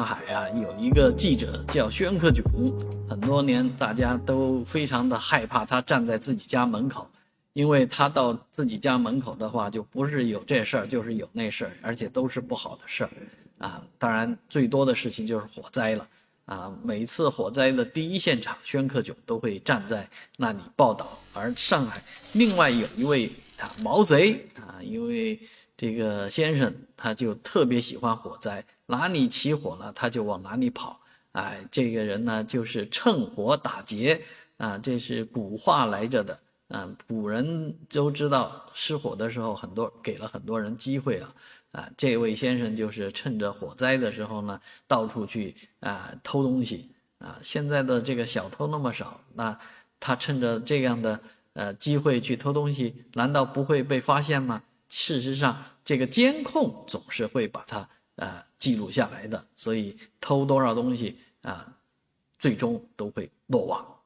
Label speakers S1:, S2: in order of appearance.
S1: 上海啊，有一个记者叫宣克炯，很多年大家都非常的害怕他站在自己家门口，因为他到自己家门口的话，就不是有这事儿，就是有那事儿，而且都是不好的事儿，啊，当然最多的事情就是火灾了，啊，每次火灾的第一现场，宣克炯都会站在那里报道，而上海另外有一位啊毛贼，因为。这个先生他就特别喜欢火灾，哪里起火了他就往哪里跑。哎，这个人呢就是趁火打劫啊，这是古话来着的。嗯，古人都知道失火的时候很多给了很多人机会啊。啊，这位先生就是趁着火灾的时候呢，到处去啊偷东西啊。现在的这个小偷那么少，那他趁着这样的呃机会去偷东西，难道不会被发现吗？事实上，这个监控总是会把它呃记录下来的，所以偷多少东西啊，最终都会落网。